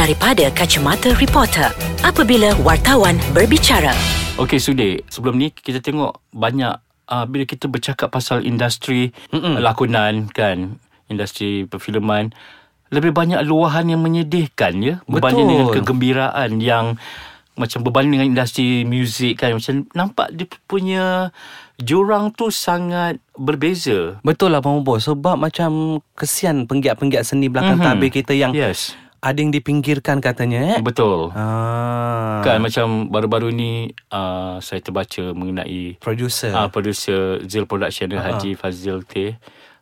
daripada kacamata reporter apabila wartawan berbicara. Okey Sudir, sebelum ni kita tengok banyak uh, bila kita bercakap pasal industri Mm-mm. lakonan kan, industri perfilman lebih banyak luahan yang menyedihkan ya berbanding Betul. dengan kegembiraan yang macam berbanding dengan industri muzik kan macam nampak dia punya jurang tu sangat berbeza. Betul lah Abang Bobo Sebab macam Kesian penggiat-penggiat seni belakang Mhm. mm-hmm. tabir kita yang Yes. Ada yang dipinggirkan katanya eh? Betul. Ah, Kan macam baru-baru ni uh, saya terbaca mengenai Producer uh, producer Zil Production uh Haji Fazil Teh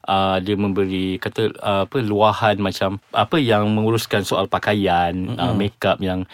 uh, dia memberi kata uh, apa luahan macam apa yang menguruskan soal pakaian mm-hmm. uh, makeup yang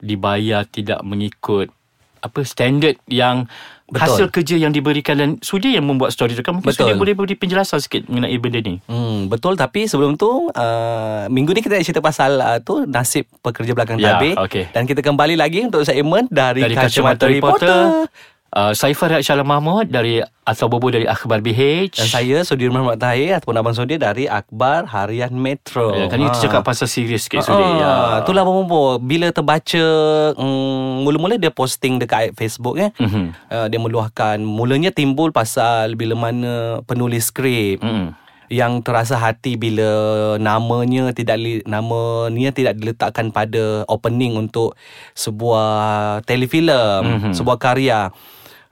dibayar tidak mengikut apa standard yang Betul. hasil kerja yang diberikan dan Sudi yang membuat story tu kan mungkin Betul. Sudi boleh beri penjelasan sikit mengenai benda ni Hmm, betul tapi sebelum tu uh, minggu ni kita nak cerita pasal uh, tu nasib pekerja belakang Ya, tabir okey. dan kita kembali lagi untuk segmen dari, dari kacamata, kacamata reporter. reporter uh, saya Farid Syalam Mahmud dari Atau Bobo dari Akhbar BH dan saya Sudirman Muhammad Tahir ataupun Abang Sudir dari Akhbar Harian Metro. Ya, kan ni kita cakap pasal serius sikit Sudi. Ah, Ya. Itulah Abang Bobo Bila terbaca mm, Mula-mula dia posting dekat Facebook eh. Mhm. Uh, dia meluahkan Mulanya timbul pasal Bila mana penulis skrip Mm-mm. Yang terasa hati bila namanya tidak li, namanya tidak diletakkan pada opening untuk sebuah telefilm, Mhm. mm-hmm. sebuah karya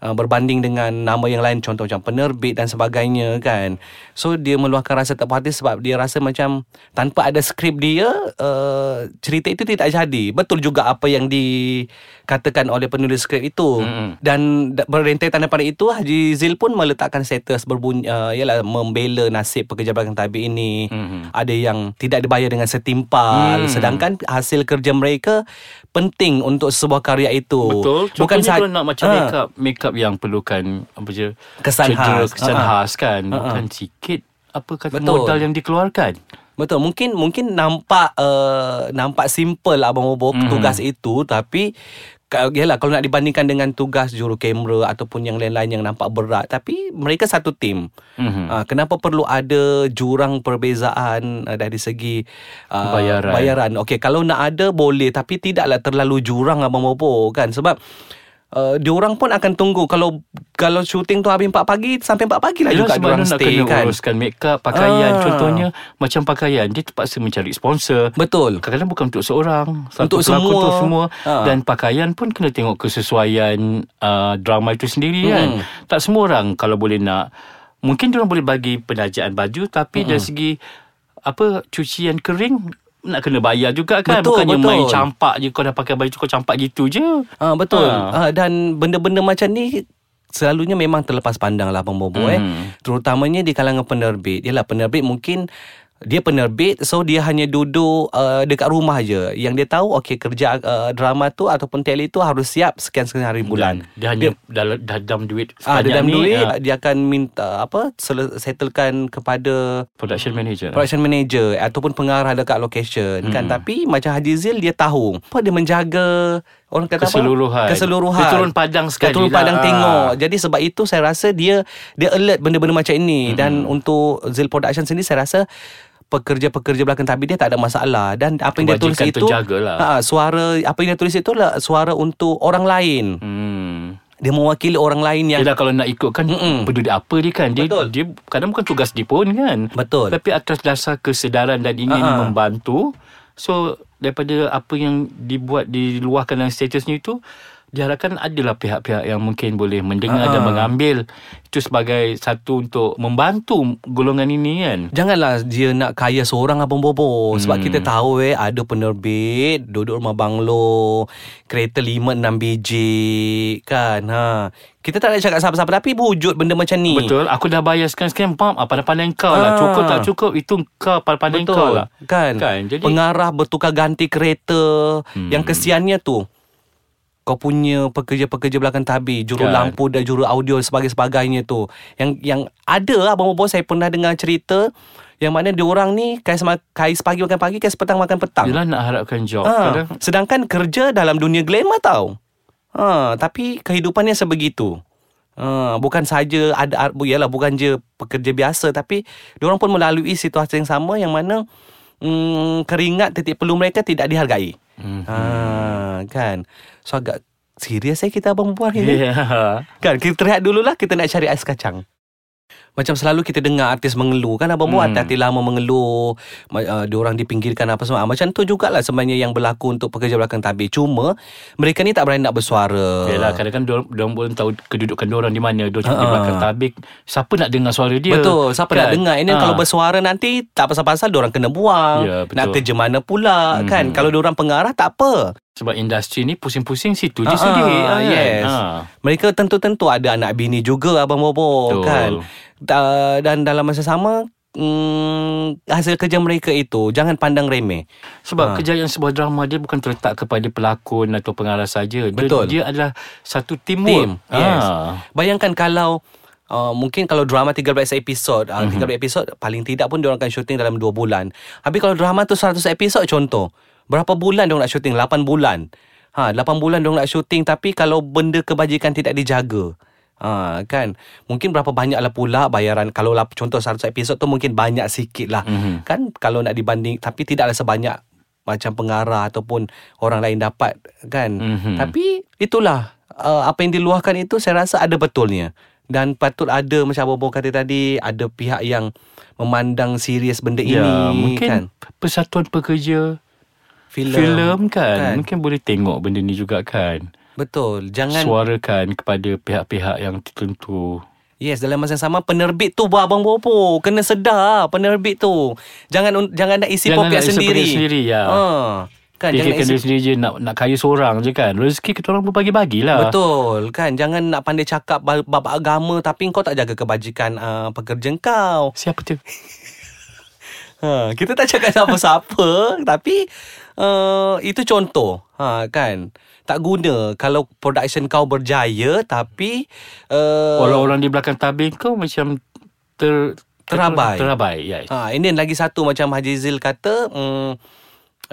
uh, berbanding dengan nama yang lain contoh macam penerbit dan sebagainya kan. So dia meluahkan rasa tak puas hati sebab dia rasa macam tanpa ada skrip dia uh, cerita itu tidak jadi. Betul juga apa yang dikatakan oleh penulis skrip itu. Mm-mm. Dan da- berentetan daripada itu Haji Zil pun meletakkan status berbunyi uh, ialah membela nasib pekerja belakang tabir ini. Mhm. Ada yang tidak dibayar dengan setimpal Hmm. sedangkan hasil kerja mereka penting untuk sebuah karya itu. Betul. Bukan Contohnya sahaja kalau nak macam Ah. make up, make up yang perlukan apa je Kesan cedera, khas. kesan ah. khas kan. Ah. Bukan sikit apa kata Betul. modal yang dikeluarkan. Betul. Mungkin mungkin nampak uh, nampak simple abang Bobo Mhm. tugas itu tapi Yalah kalau nak dibandingkan dengan tugas juru kamera ataupun yang lain-lain yang nampak berat tapi mereka satu tim. Mhm. Uh, kenapa perlu ada jurang perbezaan uh, dari segi uh, Bayaran. bayaran. Okey kalau nak ada boleh tapi tidaklah terlalu jurang abang Bobo kan sebab Uh, diorang pun akan tunggu kalau kalau syuting tu habis 4 pagi sampai 4 pagi lah juga sebab diorang dia nak stay kena kan. uruskan make up, pakaian. Ah. Contohnya macam pakaian, dia terpaksa mencari sponsor. Betul. Kadang-kadang bukan untuk seorang Untuk semua. Untuk semua Ha. Dan pakaian pun Kena tengok kesesuaian uh, Drama itu sendiri kan Hmm. Tak semua orang Kalau boleh nak Mungkin orang boleh bagi Penajaan baju Tapi dari segi Apa Cucian kering nak kena bayar juga kan Betul, Bukannya betul. main campak je Kau dah pakai baju Kau campak gitu je Ah betul. Ah. Ha. dan benda-benda macam ni selalunya memang terlepas pandang lah Abang Bobo eh. Hmm. Terutamanya di kalangan penerbit. Yalah penerbit mungkin dia penerbit so dia hanya duduk uh, dekat rumah je. Yang dia tahu okey kerja uh, drama tu ataupun tele tu harus siap sekian-sekian hari bulan. Dia hanya dah, dah dam duit Ah, dia dalam ni, duit ah, dia akan minta apa settlekan kepada Production manager production manager ataupun pengarah dekat location hmm. kan tapi macam Haji Zil dia tahu apa dia menjaga orang kata Keseluruhan. apa keseluruhan Dia turun padang sekali dia turun lah. padang Ah. tengok jadi sebab itu saya rasa dia dia alert benda-benda macam ini hmm. dan untuk Zil Production sendiri saya rasa pekerja-pekerja belakang tabir dia tak ada masalah dan apa yang dia tulis itu ha, suara apa yang dia tulis itu adalah suara untuk orang lain hmm. dia mewakili orang lain yang Yelah kalau nak ikutkan Mm-mm. Peduli apa dia kan Dia, Betul. dia kadang bukan tugas dia pun kan Betul. Tapi atas dasar kesedaran dan ingin Ha-ha. membantu So daripada apa yang dibuat Diluahkan dalam statusnya itu Diharapkan adalah pihak-pihak yang mungkin boleh mendengar Ha-ha. dan mengambil Itu sebagai satu untuk membantu golongan ini kan Janganlah dia nak kaya seorang Abang Bobo Sebab Hmm. kita tahu eh Ada penerbit Duduk rumah banglo Kereta 5-6 biji Kan ha. Kita tak nak cakap siapa-siapa Tapi wujud benda macam ni Betul Aku dah bayar sekian-sekian Pam ah, Pandai-pandai kau Ah. lah Cukup tak cukup Itu kau pandai-pandai Betul kau lah kan? Kan, jadi- Pengarah bertukar ganti kereta Hmm. Yang kesiannya tu kau punya pekerja-pekerja belakang tabir juru Kan. lampu dan juru audio dan sebagainya tu yang yang ada abang bobo saya pernah dengar cerita yang mana dia orang ni kais ma- kais pagi makan pagi kais petang makan petang Yelah nak harapkan job Ha, Kadang sedangkan kerja dalam dunia glamour tau. Ha, tapi kehidupannya sebegitu. Ha, bukan saja ada yalah bukan je pekerja biasa tapi diorang pun melalui situasi yang sama yang mana mm, keringat titik peluh mereka tidak dihargai. Mhm. Ha, kan. So agak serius eh kita abang perempuan ni. Ya. Kan kita rehat dululah kita nak cari ais kacang. Macam selalu kita dengar artis mengeluh kan abang buat Hmm. artis lama mengeluh uh, dia orang dipinggirkan apa semua Ah, macam tu jugalah sebenarnya yang berlaku untuk pekerja belakang tabir cuma mereka ni tak berani nak bersuara Yalah kadang-kadang diorang, diorang belum tahu kedudukan diorang di mana Diorang cuma di belakang tabik Siapa nak dengar suara dia Betul Siapa nak dengar Ini Ha. kalau bersuara nanti Tak pasal-pasal Diorang kena buang Ya, betul. Nak kerja mana pula Mhm. Kan Kalau diorang pengarah Tak apa Sebab industri ni pusing-pusing situ je Ha-ha, sendiri kan? yes. Ha. Mereka tentu-tentu Ada anak bini juga Abang Bobo Betul. Kan Da- Dan dalam masa sama mm, Hasil kerja mereka itu Jangan pandang remeh Sebab Ha. kejayaan sebuah drama dia bukan terletak kepada pelakon atau pengarah saja. Dia, Betul. Dia adalah satu team Team work. Yes Ha. Bayangkan kalau Uh, mungkin kalau drama 13 episod uh, Mhm. 13 episod Paling tidak pun Diorang akan syuting dalam 2 bulan Habis kalau drama tu 100 episod contoh Berapa bulan diorang nak syuting 8 bulan ha, 8 bulan diorang nak syuting Tapi kalau benda kebajikan tidak dijaga Ha, kan Mungkin berapa banyak lah pula Bayaran Kalau lah, contoh 100 episod tu Mungkin banyak sikit lah Mhm. Kan kalau nak dibanding Tapi tidaklah sebanyak Macam pengarah Ataupun orang lain dapat Kan Mhm. Tapi itulah uh, Apa yang diluahkan itu Saya rasa ada betulnya dan patut ada macam Bobo kata tadi ada pihak yang memandang serius benda Ya, ini mungkin kan persatuan pekerja filem filem kan, kan. mungkin boleh tengok benda ni juga kan. Betul jangan Suarakan kepada pihak-pihak yang tertentu. yes dalam masa yang sama penerbit tu buat abang Bobo kena sedar penerbit tu jangan jangan nak isi Jangan poket nak isi sendiri poket sendiri, ya. ha. kan jangan Fikirkan isi diri sendiri je nak, nak kaya seorang je kan. Rezeki kita orang berbagi-bagilah. Betul kan Jangan nak pandai cakap bab bab agama Tapi kau tak jaga kebajikan uh, pekerja kau Siapa tu? ha, Kita tak cakap siapa-siapa Tapi uh, Itu contoh ha, kan Tak guna Kalau production kau berjaya Tapi uh, Orang-orang di belakang tabir kau macam ter, Terabai. Terabai, yes. ha, Ini lagi satu Macam Haji Zil kata um,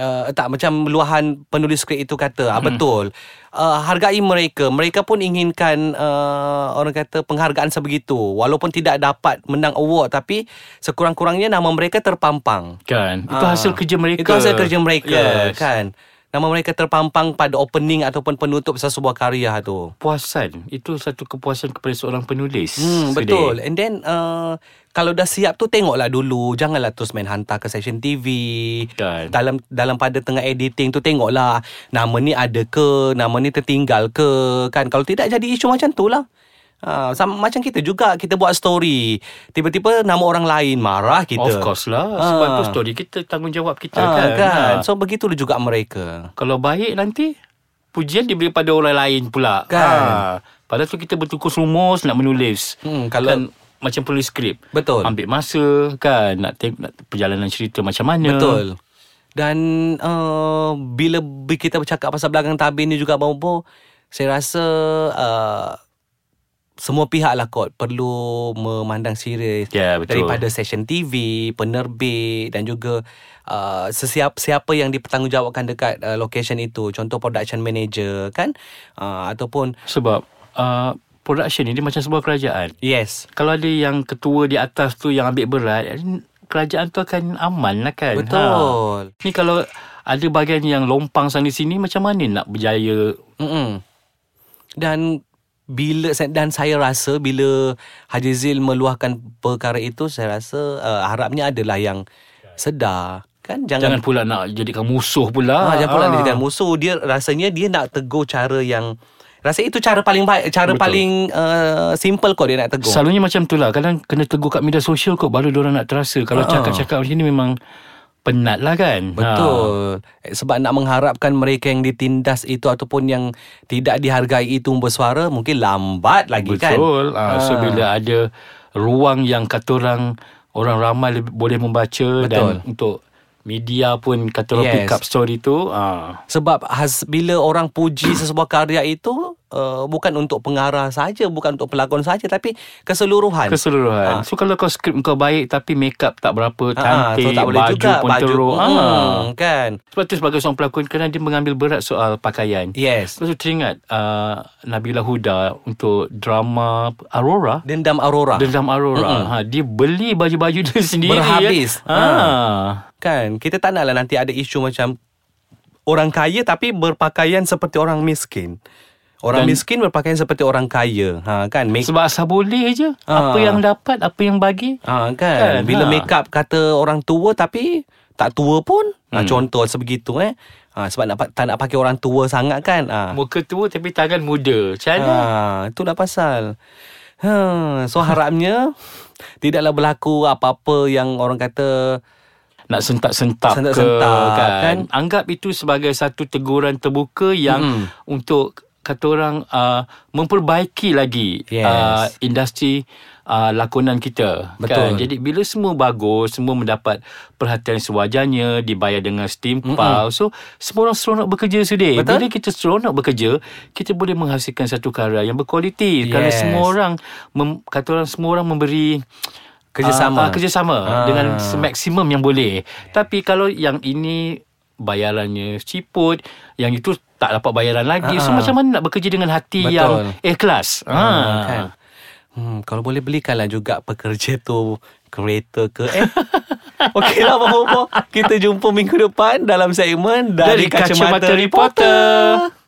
uh, Tak macam luahan penulis skrip itu kata ah, Betul uh, Hargai mereka Mereka pun inginkan uh, Orang kata penghargaan sebegitu Walaupun tidak dapat menang award Tapi sekurang-kurangnya nama mereka terpampang Kan? Itu Ah, hasil kerja mereka. Itu hasil kerja mereka Yes. kan. Nama mereka terpampang pada opening ataupun penutup sebuah karya tu. Puasan. Itu satu kepuasan kepada seorang penulis. Hmm, betul. And then uh, kalau dah siap tu tengoklah dulu. Janganlah terus main hantar ke session TV. Kan. Dalam dalam pada tengah editing tu tengoklah nama ni ada ke, nama ni tertinggal ke kan. Kalau tidak jadi isu macam tu lah. Ha, sama, macam kita juga kita buat story tiba-tiba nama orang lain marah kita Of course lah. Sebab tu story kita, tanggungjawab kita ha, kan. kan Ha. so begitu juga mereka Kalau baik nanti pujian diberi pada orang lain pula. Kan. Ha. Padahal tu kita bertukus rumus nak menulis. Hmm, kalau- kan, macam penulis skrip. Betul. Ambil masa kan nak tengok nak, perjalanan cerita macam mana. Betul. Dan uh, bila bi- kita bercakap pasal belakang tabir ni juga Bobo, saya rasa uh, semua pihak lah kot perlu memandang serius Ya, betul. daripada session TV, penerbit dan juga uh, sesiapa siapa yang dipertanggungjawabkan dekat uh, location itu. Contoh production manager kan uh, ataupun Sebab uh, production ni dia macam sebuah kerajaan. yes. Kalau ada yang ketua di atas tu yang ambil berat, kerajaan tu akan aman lah kan. Betul. Ha. Ni kalau ada bahagian yang lompang sana sini macam mana nak berjaya Mm-mm. Dan bila dan saya rasa bila Haji Zil meluahkan perkara itu saya rasa uh, harapnya adalah yang sedar kan Jangan jangan pula nak jadikan musuh pula. ha, jangan pula Ah. dijadikan musuh dia rasanya dia nak tegur cara yang rasa itu cara paling baik cara Betul. paling uh, simple kot dia nak tegur Selalunya macam tu lah Kadang kena tegur kat media sosial kot Baru diorang nak terasa Kalau Ha. cakap-cakap macam ni memang Penat lah kan Betul. Eh, Sebab nak mengharapkan mereka yang ditindas itu ataupun yang tidak dihargai itu bersuara mungkin lambat ha. lagi kan. Betul ha. So bila ada Ruang yang kata orang Orang ramai lebih, boleh membaca Betul. Dan untuk Media pun Kata orang Yes. pick up story tu ha. Sebab has, bila orang puji sesebuah karya itu uh, bukan untuk pengarah saja, bukan untuk pelakon saja tapi keseluruhan. Keseluruhan. Ah. So kalau kau skrip kau baik tapi make up tak berapa Ah, cantik, so tak boleh baju juga pun baju teruk. Hmm, Ah. kan. Sebab tu sebagai seorang pelakon kerana dia mengambil berat soal pakaian. Yes. Lepas tu teringat uh, Nabila Huda untuk drama Aurora. Dendam Aurora. Dendam Aurora. Mm-mm. Ha, dia beli baju-baju dia sendiri. Berhabis. Ya. Ha. Kan kita tak naklah nanti ada isu macam orang kaya tapi berpakaian seperti orang miskin. Orang Dan- miskin berpakaian seperti orang kaya. Ha kan make Sebab asal boleh je. Ah. Apa yang dapat, apa yang bagi. ha, kan? Kan, bila ha. make up kata orang tua tapi tak tua pun. Ha, Hmm. contoh sebegitu eh. Ha, sebab nak tak nak pakai orang tua sangat kan. Ha. Muka tua tapi tangan muda. Macam mana? Ha, itulah pasal. Ha, so harapnya tidaklah berlaku apa-apa yang orang kata nak sentak-sentak ke kan? kan? Anggap itu sebagai satu teguran terbuka yang Mm-mm. untuk kata orang uh, memperbaiki lagi Yes. uh, industri uh, lakonan kita Betul. kan jadi bila semua bagus semua mendapat perhatian sewajarnya dibayar dengan setimpal so semua orang seronok bekerja sudah Betul. bila kita seronok bekerja kita boleh menghasilkan satu karya yang berkualiti kerana Yes. semua orang mem, kata orang semua orang memberi Kerjasama. Ah, ah, kerjasama Ah. dengan semaksimum yang boleh. Tapi kalau yang ini bayarannya ciput, yang itu tak dapat bayaran lagi. Ah, So ah. macam mana nak bekerja dengan hati Betul. yang ikhlas? ha, Ah. kan. Hmm, kalau boleh belikanlah juga pekerja tu kereta ke eh. Okeylah Bobo. Kita jumpa minggu depan dalam segmen dari, Dari Kacamata Kacamata, Reporter. Reporter.